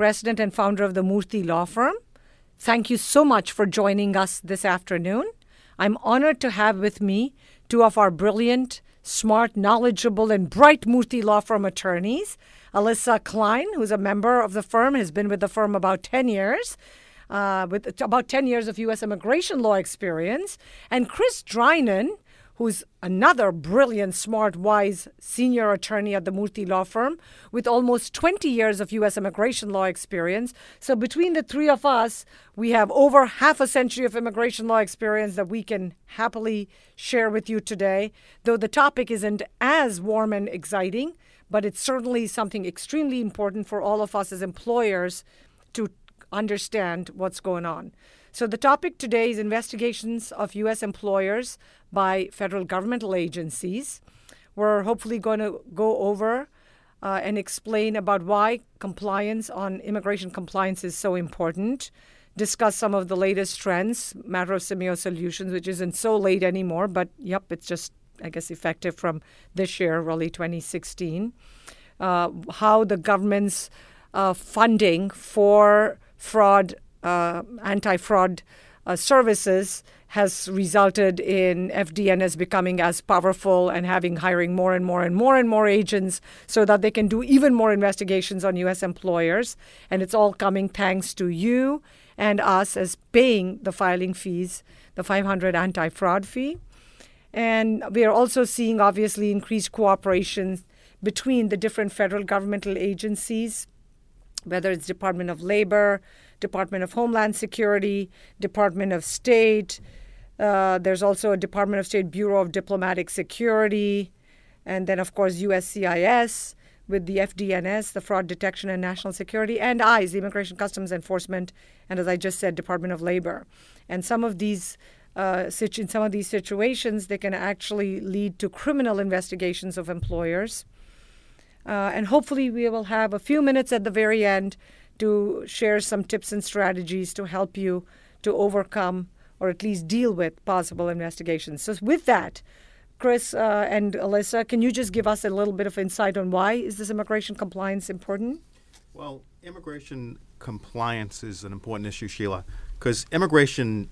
president and founder of the Murthy Law Firm. Thank you so much for joining us this afternoon. I'm honored to have with me two of our brilliant, smart, knowledgeable, and bright Murthy Law Firm attorneys. Alyssa Klein, who's a member of the firm, has been with the firm about 10 years. Uh, with about 10 years of U.S. immigration law experience, and Chris Drynan, who's another brilliant, smart, wise senior attorney at the Murthy Law Firm with almost 20 years of U.S. immigration law experience. So, between the three of us, we have over half a century of immigration law experience that we can happily share with you today. Though the topic isn't as warm and exciting, but it's certainly something extremely important for all of us as employers to understand what's going on. So, the topic today is investigations of U.S. employers by federal governmental agencies. We're hopefully going to go over uh, and explain about why compliance on immigration compliance is so important, discuss some of the latest trends, matter of Simeio solutions, which isn't so late anymore, but yep, it's just, I guess, effective from this year, really 2016. Uh, how the government's uh, funding for fraud anti fraud uh, services has resulted in FDNS becoming as powerful and having hiring more and more and more and more agents so that they can do even more investigations on U.S. employers. And it's all coming thanks to you and us as paying the filing fees, the 500 anti fraud fee. And we are also seeing obviously increased cooperation between the different federal governmental agencies, whether it's Department of Labor, Department of Homeland Security, Department of State. Uh, there's also a Department of State Bureau of Diplomatic Security, and then, of course, USCIS with the FDNS, the Fraud Detection and National Security, and ICE, the Immigration Customs Enforcement, and as I just said, Department of Labor. And some of these uh, in some of these situations, they can actually lead to criminal investigations of employers. Uh, and hopefully, we will have a few minutes at the very end to share some tips and strategies to help you to overcome or at least deal with possible investigations. So, with that, Chris uh, and Alyssa, can you just give us a little bit of insight on why is this immigration compliance important? Well, immigration compliance is an important issue, Sheila, because immigration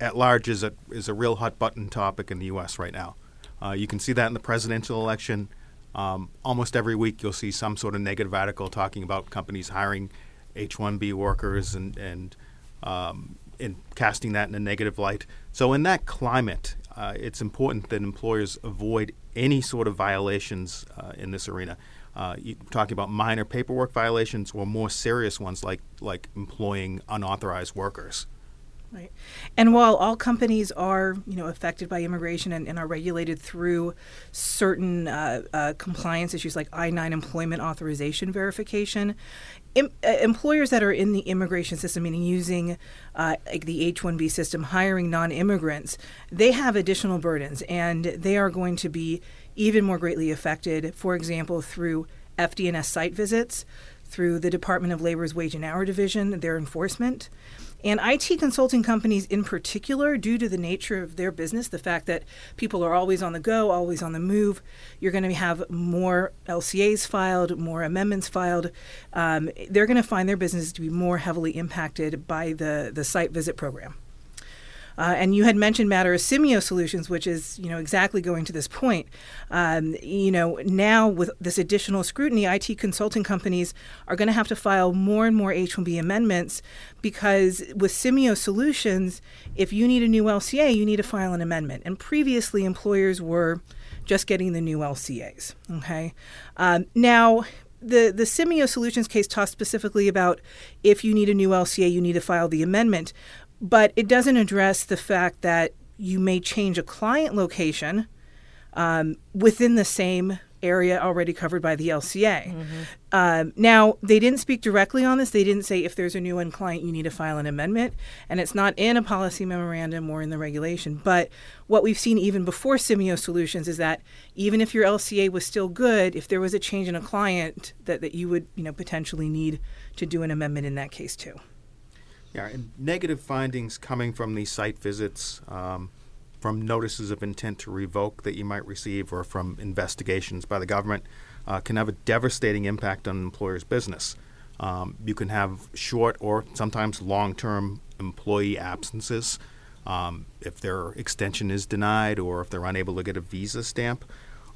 at large is a is a real hot button topic in the U.S. right now. Uh, you can see that in the presidential election. Um, almost every week, you'll see some sort of negative article talking about companies hiring H-1B workers and and um, casting that in a negative light. So in that climate, uh, it's important that employers avoid any sort of violations uh, in this arena. Uh, talking about minor paperwork violations or more serious ones like like employing unauthorized workers. Right. And while all companies are, you know, affected by immigration and, and are regulated through certain uh, uh, compliance issues like I-9 employment authorization verification, em- uh, employers that are in the immigration system, meaning using uh, like the H-1B system, hiring non-immigrants, they have additional burdens, and they are going to be even more greatly affected. For example, through FDNS site visits, through the Department of Labor's Wage and Hour Division, their enforcement. And IT consulting companies, in particular, due to the nature of their business, the fact that people are always on the go, always on the move, you're going to have more LCAs filed, more amendments filed. Um, they're going to find their business to be more heavily impacted by the, the site visit program. Uh, and you had mentioned matter of Simeio solutions, which is you know exactly going to this point. Um, you know now with this additional scrutiny, IT consulting companies are going to have to file more and more H-1B amendments because with Simeio solutions, if you need a new LCA, you need to file an amendment. And previously, employers were just getting the new LCAs. Okay, um, now the the Simeio Solutions case talks specifically about if you need a new LCA, you need to file the amendment but it doesn't address the fact that you may change a client location um, within the same area already covered by the LCA. Um, now, they didn't speak directly on this. They didn't say if there's a new one client, you need to file an amendment, and it's not in a policy memorandum or in the regulation. But what we've seen even before Simeio Solutions is that even if your LCA was still good, if there was a change in a client, that, that you would you know potentially need to do an amendment in that case too. Yeah, and negative findings coming from these site visits, um, from notices of intent to revoke that you might receive, or from investigations by the government, uh, can have a devastating impact on an employer's business. Um, you can have short or sometimes long term employee absences um, if their extension is denied or if they're unable to get a visa stamp.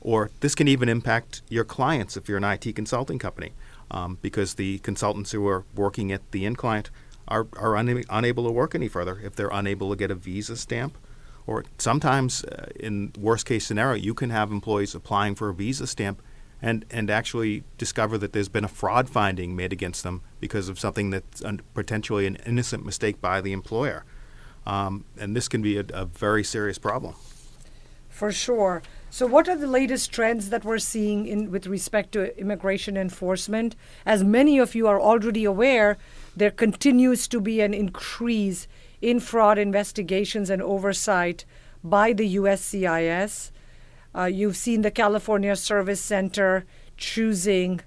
Or this can even impact your clients if you're an IT consulting company, um, because the consultants who are working at the end client are, are una- unable to work any further if they're unable to get a visa stamp. Or sometimes, uh, in worst case scenario, you can have employees applying for a visa stamp and, and actually discover that there's been a fraud finding made against them because of something that's un- potentially an innocent mistake by the employer. Um, and this can be a, a very serious problem. For sure. So, what are the latest trends that we're seeing in with respect to immigration enforcement? As many of you are already aware, there continues to be an increase in fraud investigations and oversight by the USCIS. Uh, you've seen the California Service Center choosing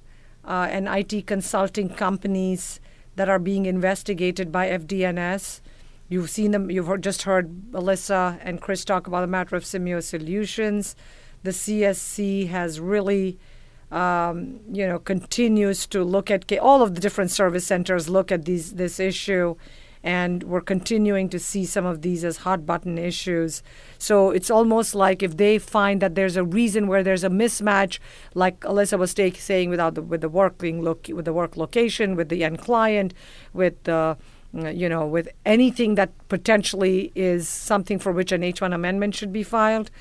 uh, and IT consulting companies that are being investigated by FDNS. You've seen them, you've heard, just heard Alyssa and Chris talk about the matter of Simeio Solutions. The CSC has really, um, you know, continues to look at all of the different service centers look at these this issue, and we're continuing to see some of these as hot button issues. So it's almost like if they find that there's a reason where there's a mismatch, like Alyssa was saying, without the, with the work being loc- with the work location, with the end client, with the you know, with anything that potentially is something for which an H1 amendment should be filed,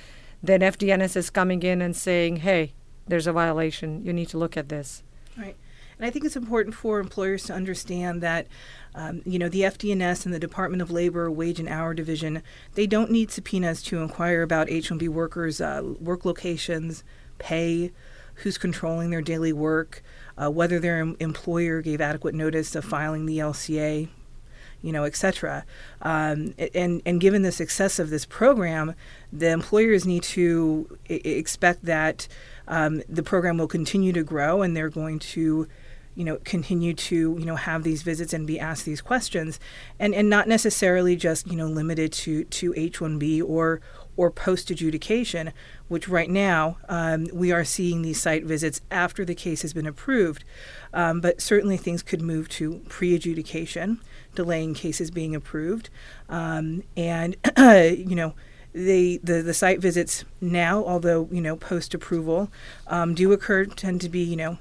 then FDNS is coming in and saying, hey, there's a violation. You need to look at this. Right. And I think it's important for employers to understand that, um, you know, the FDNS and the Department of Labor Wage and Hour Division, they don't need subpoenas to inquire about H-1B workers' uh, work locations, pay, who's controlling their daily work, uh, whether their em- employer gave adequate notice of filing the LCA, you know, et cetera. Um, and, and given the success of this program, the employers need to I- expect that um, the program will continue to grow and they're going to you know continue to you know have these visits and be asked these questions and and not necessarily just you know limited to to H1B or or post adjudication which right now um, we are seeing these site visits after the case has been approved. Um, but certainly things could move to pre-adjudication delaying cases being approved. Um, and you know they the, the site visits now although you know post approval um, do occur tend to be you know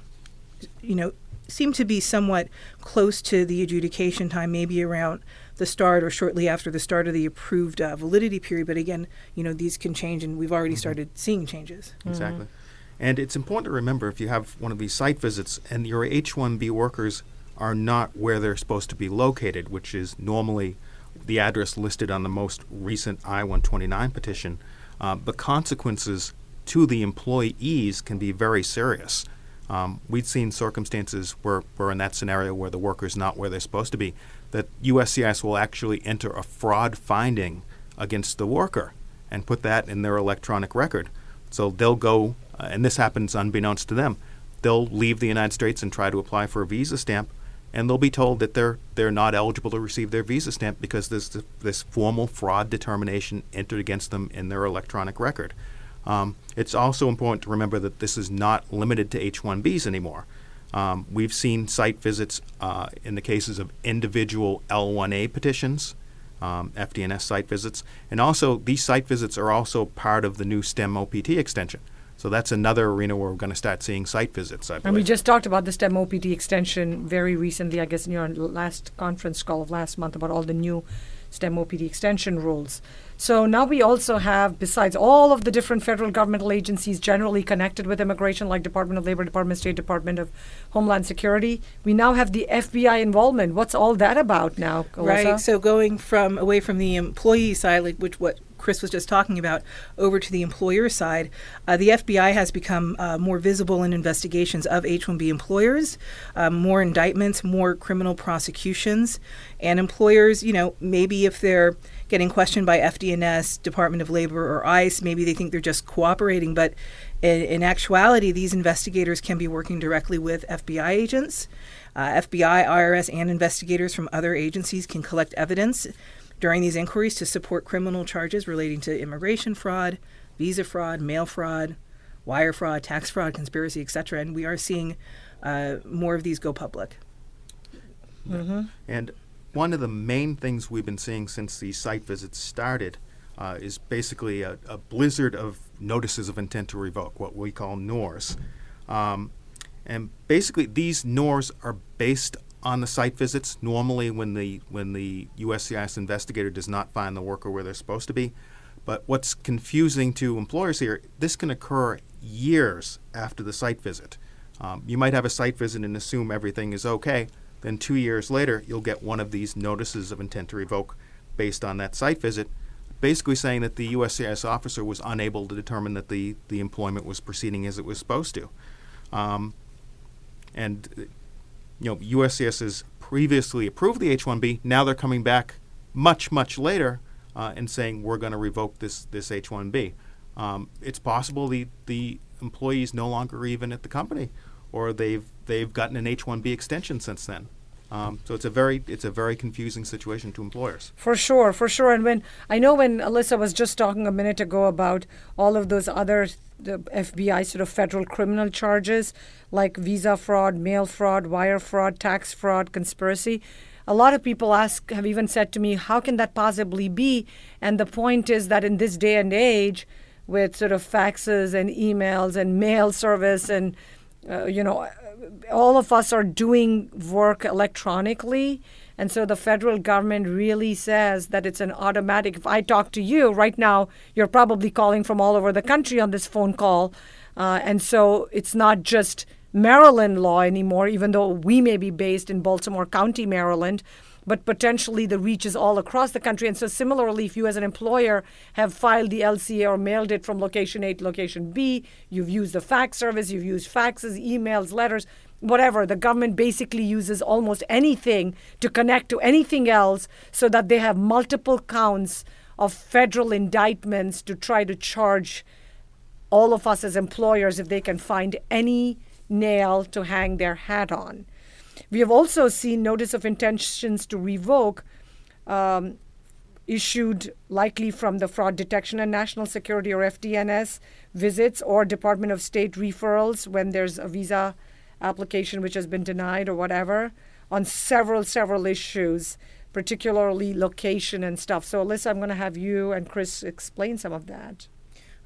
you know seem to be somewhat close to the adjudication time, maybe around the start or shortly after the start of the approved uh, validity period. But again, you know, these can change, and we've already started seeing changes. Exactly. And it's important to remember if you have one of these site visits and your H 1B workers are not where they're supposed to be located, which is normally the address listed on the most recent I 129 petition, uh, the consequences to the employees can be very serious. Um, we've seen circumstances where we're in that scenario where the worker's not where they're supposed to be, that USCIS will actually enter a fraud finding against the worker and put that in their electronic record. So they'll go, uh, and this happens unbeknownst to them, they'll leave the United States and try to apply for a visa stamp, and they'll be told that they're they're not eligible to receive their visa stamp because there's th- this formal fraud determination entered against them in their electronic record. Um, it's also important to remember that this is not limited to H-1Bs anymore. Um, we've seen site visits uh, in the cases of individual L1A petitions, um, FDNS site visits, and also these site visits are also part of the new STEM OPT extension. So that's another arena where we're going to start seeing site visits. I And we just talked about the STEM OPT extension very recently, I guess, in your last conference call of last month about all the new STEM OPT extension rules. So now we also have, besides all of the different federal governmental agencies generally connected with immigration, like Department of Labor, Department of State, Department of Homeland Security, we now have the FBI involvement. What's all that about now, Alyssa? Right. So going from away from the employee side, like which what Chris was just talking about over to the employer side, uh, the FBI has become uh, more visible in investigations of H-1B employers, um, more indictments, more criminal prosecutions, and employers, you know, maybe if they're getting questioned by FDNS, Department of Labor, or ICE, maybe they think they're just cooperating, but in, in actuality, these investigators can be working directly with FBI agents. Uh, FBI, IRS, and investigators from other agencies can collect evidence during these inquiries to support criminal charges relating to immigration fraud, visa fraud, mail fraud, wire fraud, tax fraud, conspiracy, etc. And we are seeing uh, more of these go public. Mm-hmm. And one of the main things we've been seeing since the site visits started uh, is basically a, a, blizzard of notices of intent to revoke, what we call NORs. Um, and basically, these NORs are based on the site visits. Normally, when the when the USCIS investigator does not find the worker where they're supposed to be, but what's confusing to employers here, this can occur years after the site visit. Um, you might have a site visit and assume everything is okay. Then two years later, you'll get one of these notices of intent to revoke based on that site visit, basically saying that the USCIS officer was unable to determine that the, the employment was proceeding as it was supposed to. Um, and you know, USCIS has previously approved the H-1B. Now they're coming back much, much later uh, and saying we're going to revoke this this H-1B. Um, it's possible the the employees no longer even at the company, or they've they've gotten an H-1B extension since then. Um, so it's a very it's a very confusing situation to employers. For sure, for sure. And when I know when Alyssa was just talking a minute ago about all of those other the FBI sort of federal criminal charges like visa fraud, mail fraud, wire fraud, tax fraud, conspiracy. A lot of people ask have even said to me, how can that possibly be? And the point is that in this day and age, with sort of faxes and emails and mail service and uh, you know all of us are doing work electronically. And so the federal government really says that it's an automatic. If I talk to you right now, you're probably calling from all over the country on this phone call. Uh, and so it's not just Maryland law anymore, even though we may be based in Baltimore County, Maryland but potentially the reach is all across the country. And so, similarly, if you as an employer have filed the LCA or mailed it from location A to location B, you've used the fax service, you've used faxes, emails, letters, whatever. The government basically uses almost anything to connect to anything else so that they have multiple counts of federal indictments to try to charge all of us as employers if they can find any nail to hang their hat on. We have also seen notice of intentions to revoke um, issued likely from the Fraud Detection and National Security or FDNS visits or Department of State referrals when there's a visa application which has been denied or whatever on several, several issues, particularly location and stuff. So, Alyssa, I'm going to have you and Chris explain some of that.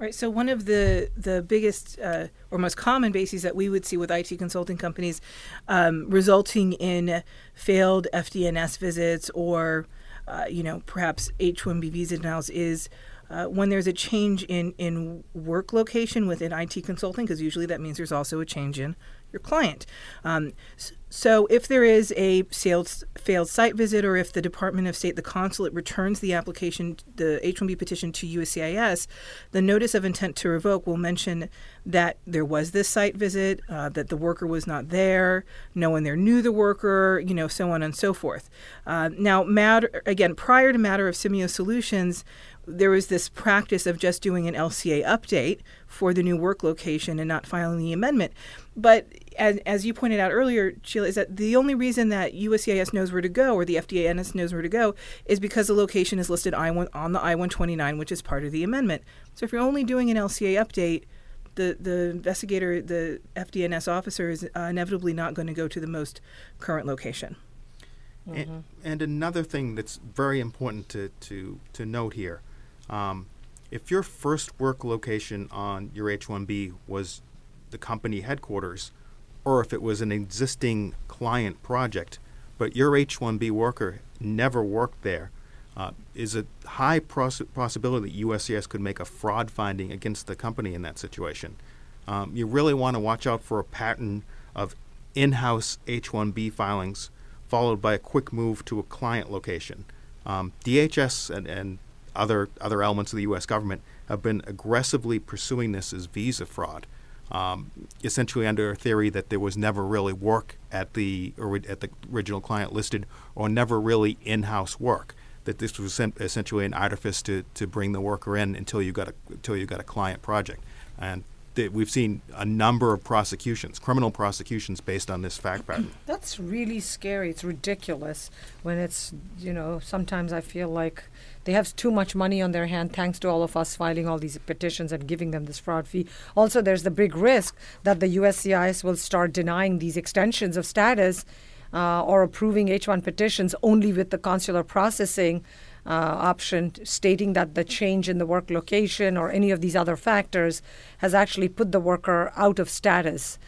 Right. So one of the the biggest uh, or most common bases that we would see with IT consulting companies, um, resulting in failed FDNS visits or, uh, you know, perhaps H-1B visa denials is. Uh, when there's a change in, in work location within IT consulting, because usually that means there's also a change in your client. Um, so, if there is a failed, failed site visit, or if the Department of State, the consulate, returns the application, the H 1B petition to USCIS, the notice of intent to revoke will mention that there was this site visit, uh, that the worker was not there, no one there knew the worker, you know, so on and so forth. Uh, now, matter, again, prior to Matter of Simeio Solutions, there was this practice of just doing an LCA update for the new work location and not filing the amendment. But as, as you pointed out earlier, Sheila, is that the only reason that USCIS knows where to go or the FDNS knows where to go is because the location is listed I-1, on the I-129, which is part of the amendment. So if you're only doing an LCA update, the, the investigator, the FDNS officer, is uh, inevitably not going to go to the most current location. Mm-hmm. And, and, another thing that's very important to, to, to note here um, if your first work location on your H 1B was the company headquarters, or if it was an existing client project, but your H 1B worker never worked there, uh, is a high pros- possibility that USCIS could make a fraud finding against the company in that situation. Um, you really want to watch out for a pattern of in house H 1B filings followed by a quick move to a client location. Um, DHS and, and other other elements of the U.S. government have been aggressively pursuing this as visa fraud, um, essentially under a theory that there was never really work at the or at the original client listed, or never really in-house work. That this was essentially an artifice to, to bring the worker in until you got a until you got a client project, and we've seen a number of prosecutions, criminal prosecutions based on this fact pattern. That's really scary. It's ridiculous when it's, you know, sometimes I feel like they have too much money on their hand thanks to all of us filing all these petitions and giving them this fraud fee. Also, there's the big risk that the USCIS will start denying these extensions of status uh, or approving H1 petitions only with the consular processing uh, option, stating that the change in the work location or any of these other factors has actually put the worker out of status.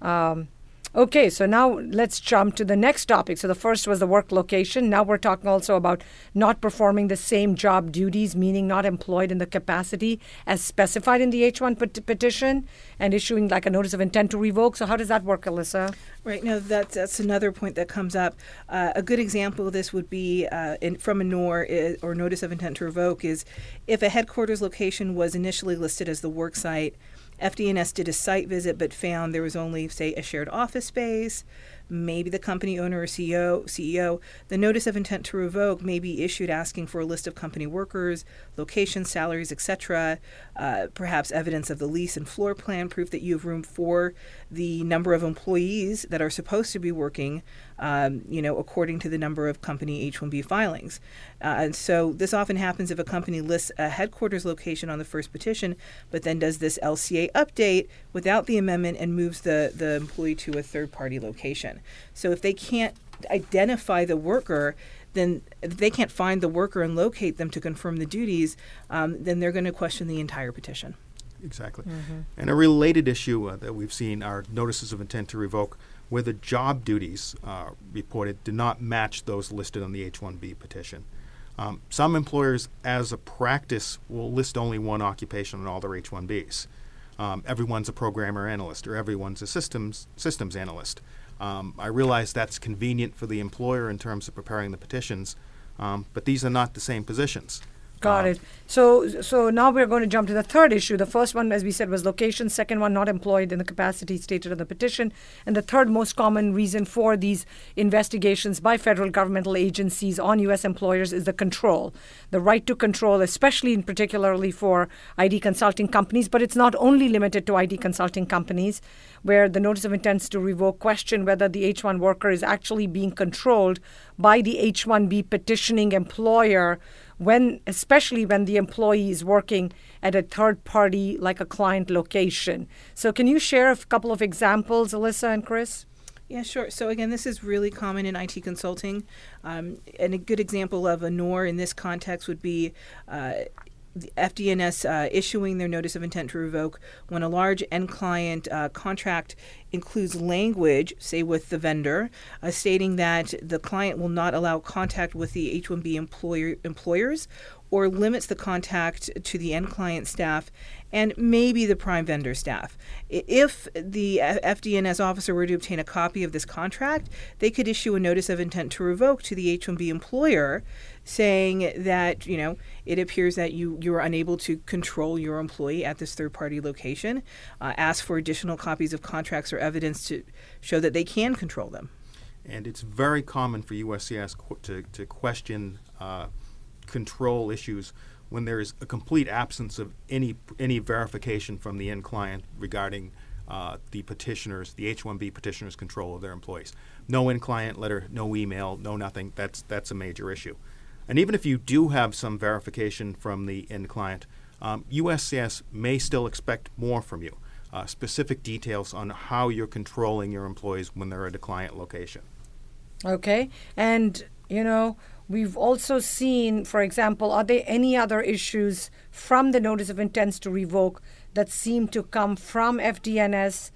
Um, Okay, so now let's jump to the next topic. So the first was the work location. Now we're talking also about not performing the same job duties, meaning not employed in the capacity as specified in the H1 pet- petition, and issuing like a notice of intent to revoke. So how does that work, Alyssa? Right. No, that's that's another point that comes up. Uh, a good example of this would be uh, in, from a NOR is, or notice of intent to revoke is if a headquarters location was initially listed as the work site FDNS did a site visit but found there was only, say, a shared office space, maybe the company owner or CEO, CEO, the notice of intent to revoke may be issued asking for a list of company workers, locations, salaries, etc., uh, perhaps evidence of the lease and floor plan, proof that you have room for the number of employees that are supposed to be working, um, you know, according to the number of company H-1B filings. Uh, and so this often happens if a company lists a headquarters location on the first petition, but then does this LCA update without the amendment and moves the, the employee to a third-party location. So if they can't identify the worker, then if they can't find the worker and locate them to confirm the duties, um, then they're going to question the entire petition. Exactly. Mm-hmm. And a related issue uh, that we've seen are notices of intent to revoke where the job duties uh, reported do not match those listed on the H 1B petition. Um, some employers, as a practice, will list only one occupation on all their H 1Bs. Um, everyone's a programmer analyst or everyone's a systems systems analyst. Um, I realize that's convenient for the employer in terms of preparing the petitions, um, but these are not the same positions. Got it. So, so now we're going to jump to the third issue. The first one, as we said, was location. Second one, not employed in the capacity stated in the petition. And the third most common reason for these investigations by federal governmental agencies on U.S. employers is the control, the right to control, especially in particularly for IT consulting companies. But it's not only limited to IT consulting companies, where the notice of intents to revoke question whether the H-1 worker is actually being controlled by the H-1B petitioning employer when especially when the employee is working at a third party like a client location. So can you share a couple of examples, Alyssa and Chris? Yeah, sure. So again, this is really common in IT consulting, um, and a good example of a NOR in this context would be uh, the FDNS uh, issuing their notice of intent to revoke when a large end client uh, contract includes language, say with the vendor, uh, stating that the client will not allow contact with the H 1B employer, employers or limits the contact to the end client staff and maybe the prime vendor staff. If the FDNS officer were to obtain a copy of this contract, they could issue a notice of intent to revoke to the H 1B employer saying that, you know, it appears that you, you are unable to control your employee at this third party location. Uh, ask for additional copies of contracts or evidence to show that they can control them. And it's very common for USCIS to, to question uh, control issues when there is a complete absence of any any verification from the end client regarding uh, the petitioners, the H-1B petitioners' control of their employees. No end client letter, no email, no nothing. That's that's a major issue. And even if you do have some verification from the end client, um, USCIS may still expect more from you. Uh, specific details on how you're controlling your employees when they're at a client location. Okay, and you know we've also seen, for example, are there any other issues from the notice of intents to revoke that seem to come from FDNS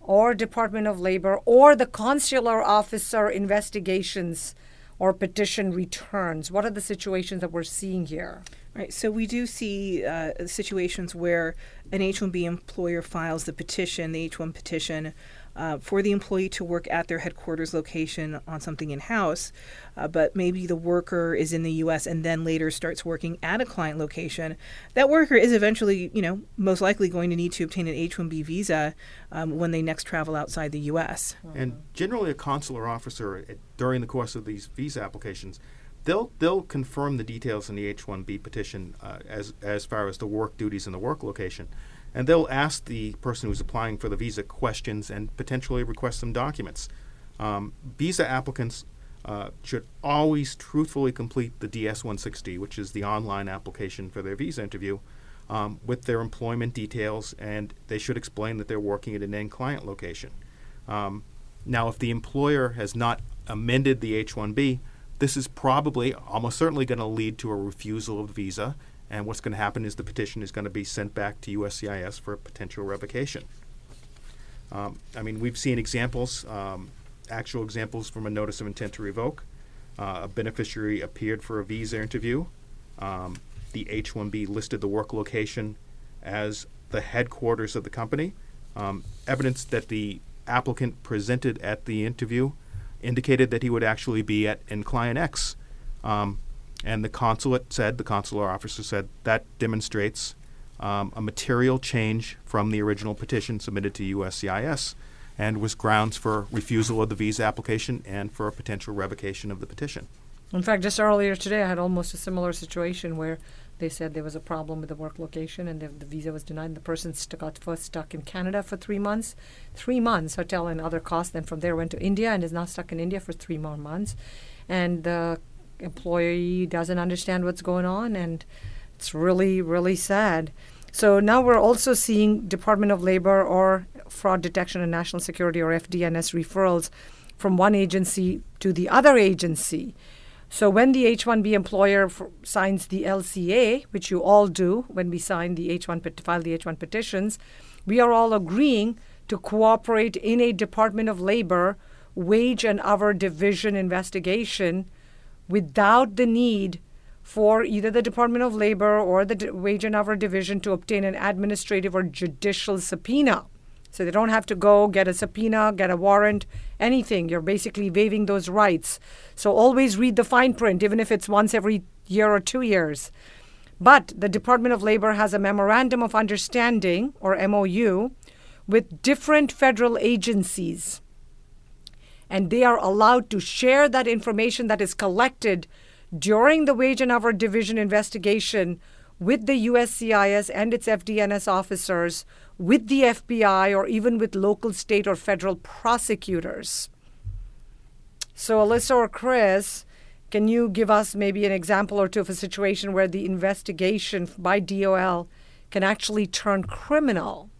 or Department of Labor or the consular officer investigations? or petition returns? What are the situations that we're seeing here? Right. So we do see uh, situations where an H-1B employer files the petition, the H-1 petition, uh, for the employee to work at their headquarters location on something in house, uh, but maybe the worker is in the U.S. and then later starts working at a client location, that worker is eventually, you know, most likely going to need to obtain an H-1B visa um, when they next travel outside the U.S. And generally, a consular officer uh, during the course of these visa applications they'll they'll confirm the details in the H-1B petition uh, as as far as the work duties and the work location, and they'll ask the person who's applying for the visa questions and potentially request some documents. Um, visa applicants uh, should always truthfully complete the DS-160, which is the online application for their visa interview, um, with their employment details, and they should explain that they're working at an end client location. Um, now, if the employer has not amended the H-1B, this is probably, almost certainly, going to lead to a refusal of the visa. And what's going to happen is the petition is going to be sent back to USCIS for potential revocation. Um, I mean, we've seen examples, um, actual examples from a notice of intent to revoke. Uh, a beneficiary appeared for a visa interview. Um, the H 1B listed the work location as the headquarters of the company. Um, evidence that the applicant presented at the interview indicated that he would actually be at in client X. Um, and the consulate said, the consular officer said, that demonstrates um, a material change from the original petition submitted to USCIS and was grounds for refusal of the visa application and for a potential revocation of the petition. In fact, just earlier today, I had almost a similar situation where they said there was a problem with the work location and the, the visa was denied. And the person got first stuck in Canada for three months, three months, hotel and other costs. Then from there went to India and is now stuck in India for three more months. And the employee doesn't understand what's going on, and it's really, really sad. So now we're also seeing Department of Labor or Fraud Detection and National Security or FDNS referrals from one agency to the other agency. So when the H-1B employer f- signs the LCA, which you all do when we sign the H-1 pet- file the H-1 petitions, we are all agreeing to cooperate in a Department of Labor wage and hour division investigation without the need for either the Department of Labor or the D- Wage and Hour Division to obtain an administrative or judicial subpoena. So they don't have to go get a subpoena, get a warrant, anything. You're basically waiving those rights. So always read the fine print, even if it's once every year or two years. But the Department of Labor has a memorandum of understanding, or MOU, with different federal agencies. And they are allowed to share that information that is collected during the Wage and Hour Division investigation with the USCIS and its FDNS officers, with the FBI, or even with local, state, or federal prosecutors. So, Alyssa or Chris, can you give us maybe an example or two of a situation where the investigation by DOL can actually turn criminal?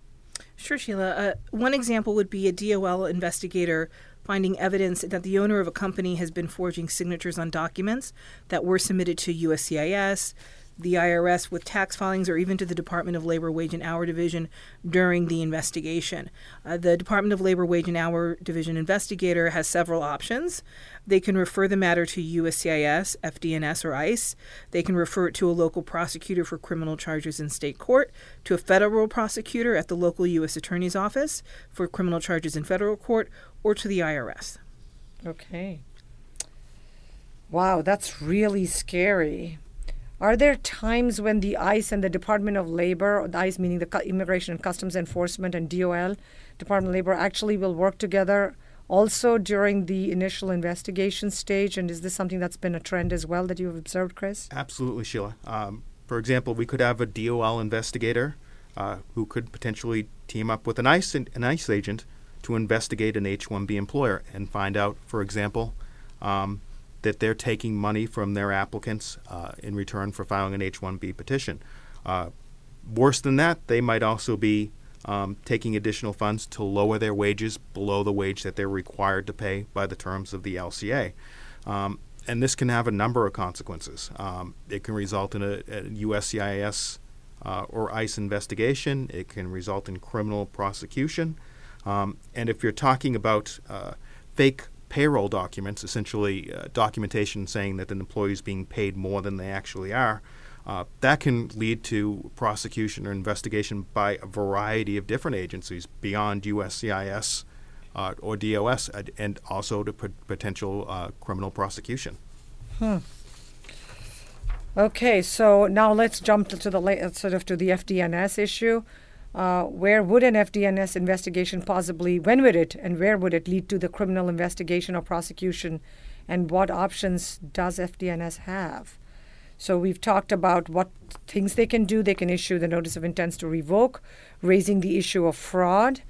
Sure, Sheila. Uh, one example would be a DOL investigator finding evidence that the owner of a company has been forging signatures on documents that were submitted to USCIS, the IRS with tax filings, or even to the Department of Labor Wage and Hour Division during the investigation. Uh, the Department of Labor Wage and Hour Division investigator has several options. They can refer the matter to USCIS, FDNS, or ICE. They can refer it to a local prosecutor for criminal charges in state court, to a federal prosecutor at the local U.S. Attorney's Office for criminal charges in federal court, or to the IRS. Okay. Wow, that's really scary. Are there times when the ICE and the Department of Labor, the ICE meaning the Immigration and Customs Enforcement and DOL, Department of Labor, actually will work together also during the initial investigation stage? And is this something that's been a trend as well that you've observed, Chris? Absolutely, Sheila. Um, for example, we could have a DOL investigator uh, who could potentially team up with an ICE, an ICE agent to investigate an H 1B employer and find out, for example, um, that they're taking money from their applicants uh, in return for filing an H 1B petition. Uh, worse than that, they might also be um, taking additional funds to lower their wages below the wage that they're required to pay by the terms of the LCA. Um, and this can have a number of consequences. Um, it can result in a, a USCIS uh, or ICE investigation, it can result in criminal prosecution. Um, and if you're talking about uh, fake payroll documents, essentially uh, documentation saying that an employee is being paid more than they actually are, uh, that can lead to prosecution or investigation by a variety of different agencies beyond USCIS uh, or DOS, and- also to pot- potential uh, criminal prosecution. Hmm. Okay, so now let's jump to the la- sort of to the FDNS issue. Uh, where would an FDNS investigation possibly, when would it, and where would it lead to the criminal investigation or prosecution, and what options does FDNS have? So we've talked about what things they can do. They can issue the notice of intents to revoke, raising the issue of fraud,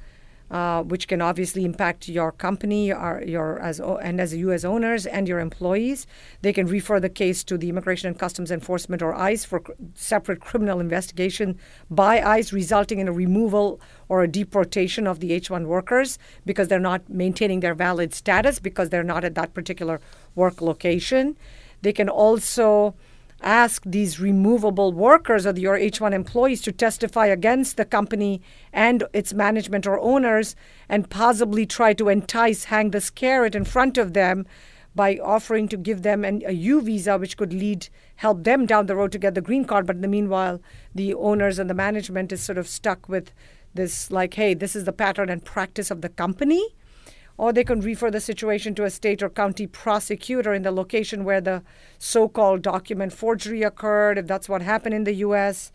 uh, which can obviously impact your company, your, your as and as you as owners and your employees. They can refer the case to the Immigration and Customs Enforcement or ICE for cr- separate criminal investigation by ICE, resulting in a removal or a deportation of the H-1 workers because they're not maintaining their valid status because they're not at that particular work location. They can also ask these removable workers or your H1 employees to testify against the company and its management or owners and possibly try to entice, hang this carrot in front of them by offering to give them an, a U visa, which could lead, help them down the road to get the green card. But in the meanwhile, the owners and the management is sort of stuck with this, like, hey, this is the pattern and practice of the company or they can refer the situation to a state or county prosecutor in the location where the so called document forgery occurred, if that's what happened in the US,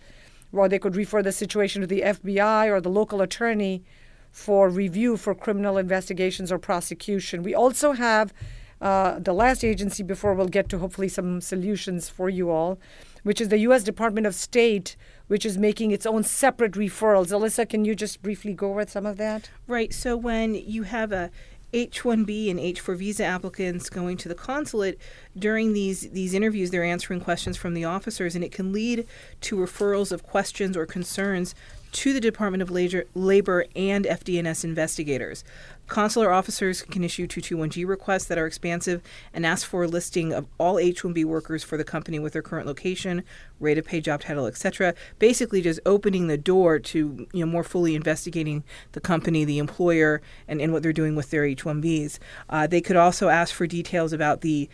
or they could refer the situation to the FBI or the local attorney for review for criminal investigations or prosecution. We also have uh, the last agency before we'll get to hopefully some solutions for you all, which is the U.S. Department of State, which is making its own separate referrals. Alyssa, can you just briefly go over some of that? Right. So when you have a H-1B and H-4 visa applicants going to the consulate during these these interviews, they're answering questions from the officers, and it can lead to referrals of questions or concerns to the Department of Labor, Labor and FDNS investigators. Consular officers can issue 221G requests that are expansive and ask for a listing of all H-1B workers for the company with their current location, rate of pay, job title, etc. Basically, just opening the door to you know more fully investigating the company, the employer, and, and what they're doing with their H-1Bs. Uh, they could also ask for details about the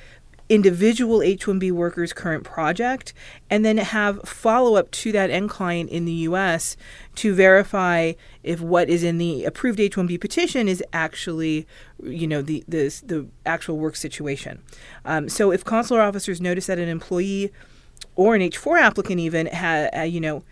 individual H-1B workers' current project, and then have follow-up to that end client in the U.S. to verify if what is in the approved H-1B petition is actually, you know, the the, the actual work situation. Um, so if consular officers notice that an employee or an H-4 applicant even ha, uh, you know,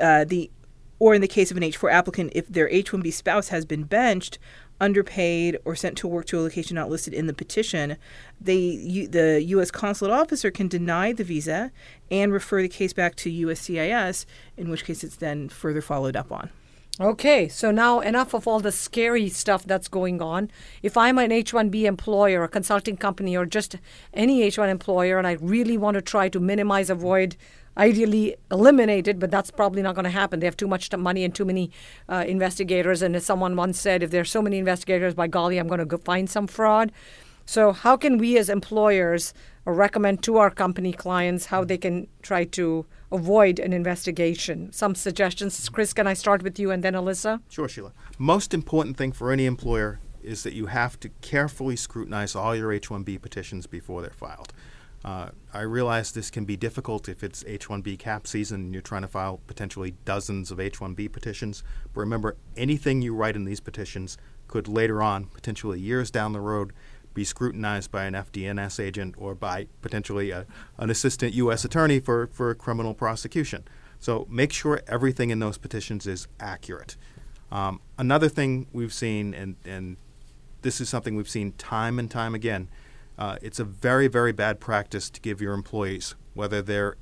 uh, the or in the case of an H-4 applicant, if their H-1B spouse has been benched, underpaid, or sent to work to a location not listed in the petition, they you, the U.S. consulate officer can deny the visa and refer the case back to USCIS, in which case it's then further followed up on. Okay, so now enough of all the scary stuff that's going on. If I'm an H 1B employer, a consulting company, or just any H 1 employer, and I really want to try to minimize, avoid, ideally eliminate it, but that's probably not going to happen. They have too much money and too many uh, investigators. And as someone once said, if there's so many investigators, by golly, I'm going to go find some fraud. So, how can we as employers recommend to our company clients how they can try to avoid an investigation? Some suggestions. Chris, can I start with you and then Alyssa? Sure, Sheila. Most important thing for any employer is that you have to carefully scrutinize all your H-1B petitions before they're filed. Uh, I realize this can be difficult if it's H-1B cap season and you're trying to file potentially dozens of H-1B petitions. But remember, anything you write in these petitions could later on, potentially years down the road, be scrutinized by an FDNS agent or by potentially a, an assistant U.S. attorney for, for criminal prosecution. So make sure everything in those petitions is accurate. Um, another thing we've seen, and, and this is something we've seen time and time again, uh, it's a very, very bad practice to give your employees, whether they're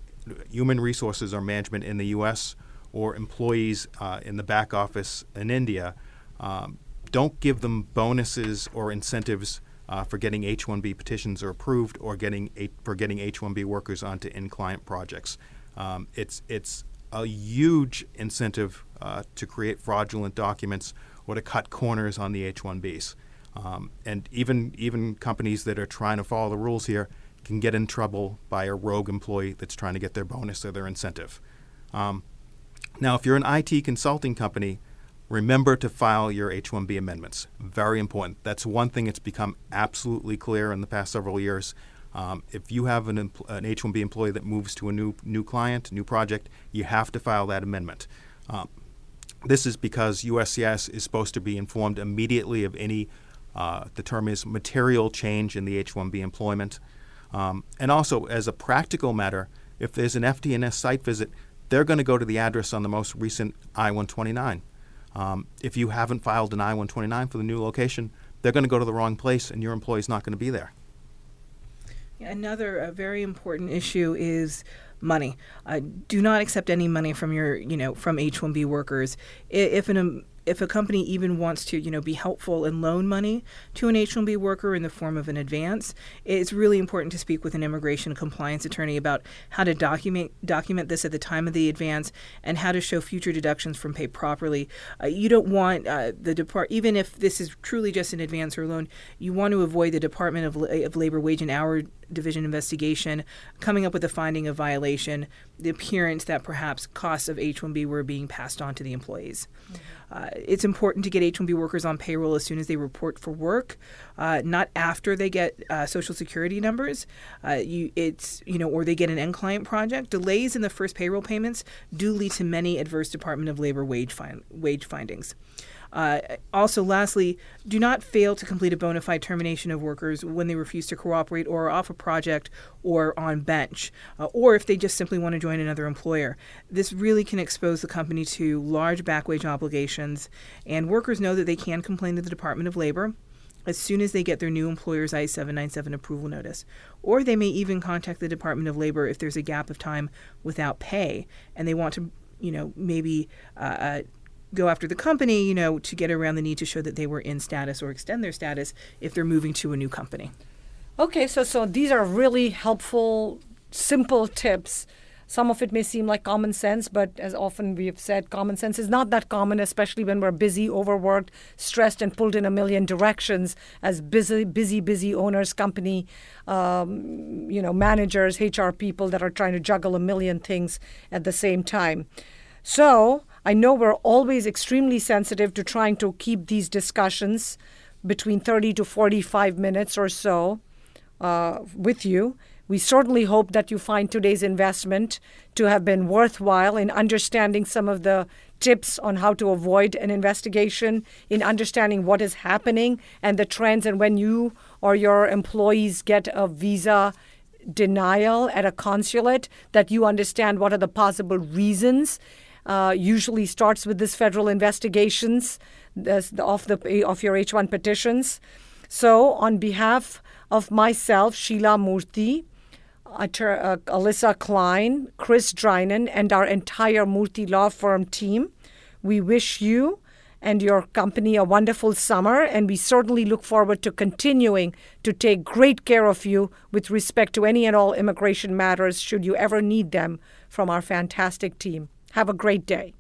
human resources or management in the U.S. or employees uh, in the back office in India, um, don't give them bonuses or incentives uh, for getting H-1B petitions or approved or getting a, for getting H-1B workers onto in-client projects. Um, it's it's a huge incentive uh, to create fraudulent documents or to cut corners on the H-1Bs. Um, and even even companies that are trying to follow the rules here can get in trouble by a rogue employee that's trying to get their bonus or their incentive. Um, now, if you're an IT consulting company, remember to file your H-1B amendments. Very important. That's one thing that's become absolutely clear in the past several years. Um, if you have an, an H-1B employee that moves to a new new client, new project, you have to file that amendment. Um, This is because USCIS is supposed to be informed immediately of any, uh, the term is material change in the H 1B employment. Um, and also, as a practical matter, if there's an FDNS site visit, they're going to go to the address on the most recent I 129. Um, if you haven't filed an I 129 for the new location, they're going to go to the wrong place and your employee's not going to be there. Another very important issue is money. Uh, do not accept any money from your, you know, from H-1B workers. If an if a company even wants to, you know, be helpful and loan money to an H-1B worker in the form of an advance, it's really important to speak with an immigration compliance attorney about how to document document this at the time of the advance and how to show future deductions from pay properly. Uh, you don't want uh, the depart even if this is truly just an advance or loan, you want to avoid the Department of, of Labor Wage and Hour Division investigation, coming up with a finding of violation, the appearance that perhaps costs of H 1B were being passed on to the employees. Mm-hmm. Uh, it's important to get H 1B workers on payroll as soon as they report for work, uh, not after they get uh, Social Security numbers. Uh, you, it's you know, or they get an end client project. Delays in the first payroll payments do lead to many adverse Department of Labor wage fin- wage findings. Uh, also, lastly, do not fail to complete a bona fide termination of workers when they refuse to cooperate or are off a project or on bench, uh, or if they just simply want to join another employer. This really can expose the company to large back wage obligations, and workers know that they can complain to the Department of Labor as soon as they get their new employer's I-797 approval notice. Or they may even contact the Department of Labor if there's a gap of time without pay and they want to, you know, maybe uh, uh go after the company, you know, to get around the need to show that they were in status or extend their status if they're moving to a new company. Okay, so so these are really helpful, simple tips. Some of it may seem like common sense, but as often we have said, common sense is not that common, especially when we're busy, overworked, stressed, and pulled in a million directions as busy, busy, busy owners, company, um, you know, managers, HR people that are trying to juggle a million things at the same time. So I know we're always extremely sensitive to trying to keep these discussions between 30 to 45 minutes or so uh, with you. We certainly hope that you find today's investment to have been worthwhile in understanding some of the tips on how to avoid an investigation, in understanding what is happening and the trends, and when you or your employees get a visa denial at a consulate, that you understand what are the possible reasons uh, usually starts with this federal investigations of the of your H1 petitions. So, on behalf of myself, Sheila Murthy, uh, Alyssa Klein, Chris Drynan, and our entire Murthy Law Firm team, we wish you and your company a wonderful summer, and we certainly look forward to continuing to take great care of you with respect to any and all immigration matters should you ever need them from our fantastic team. Have a great day.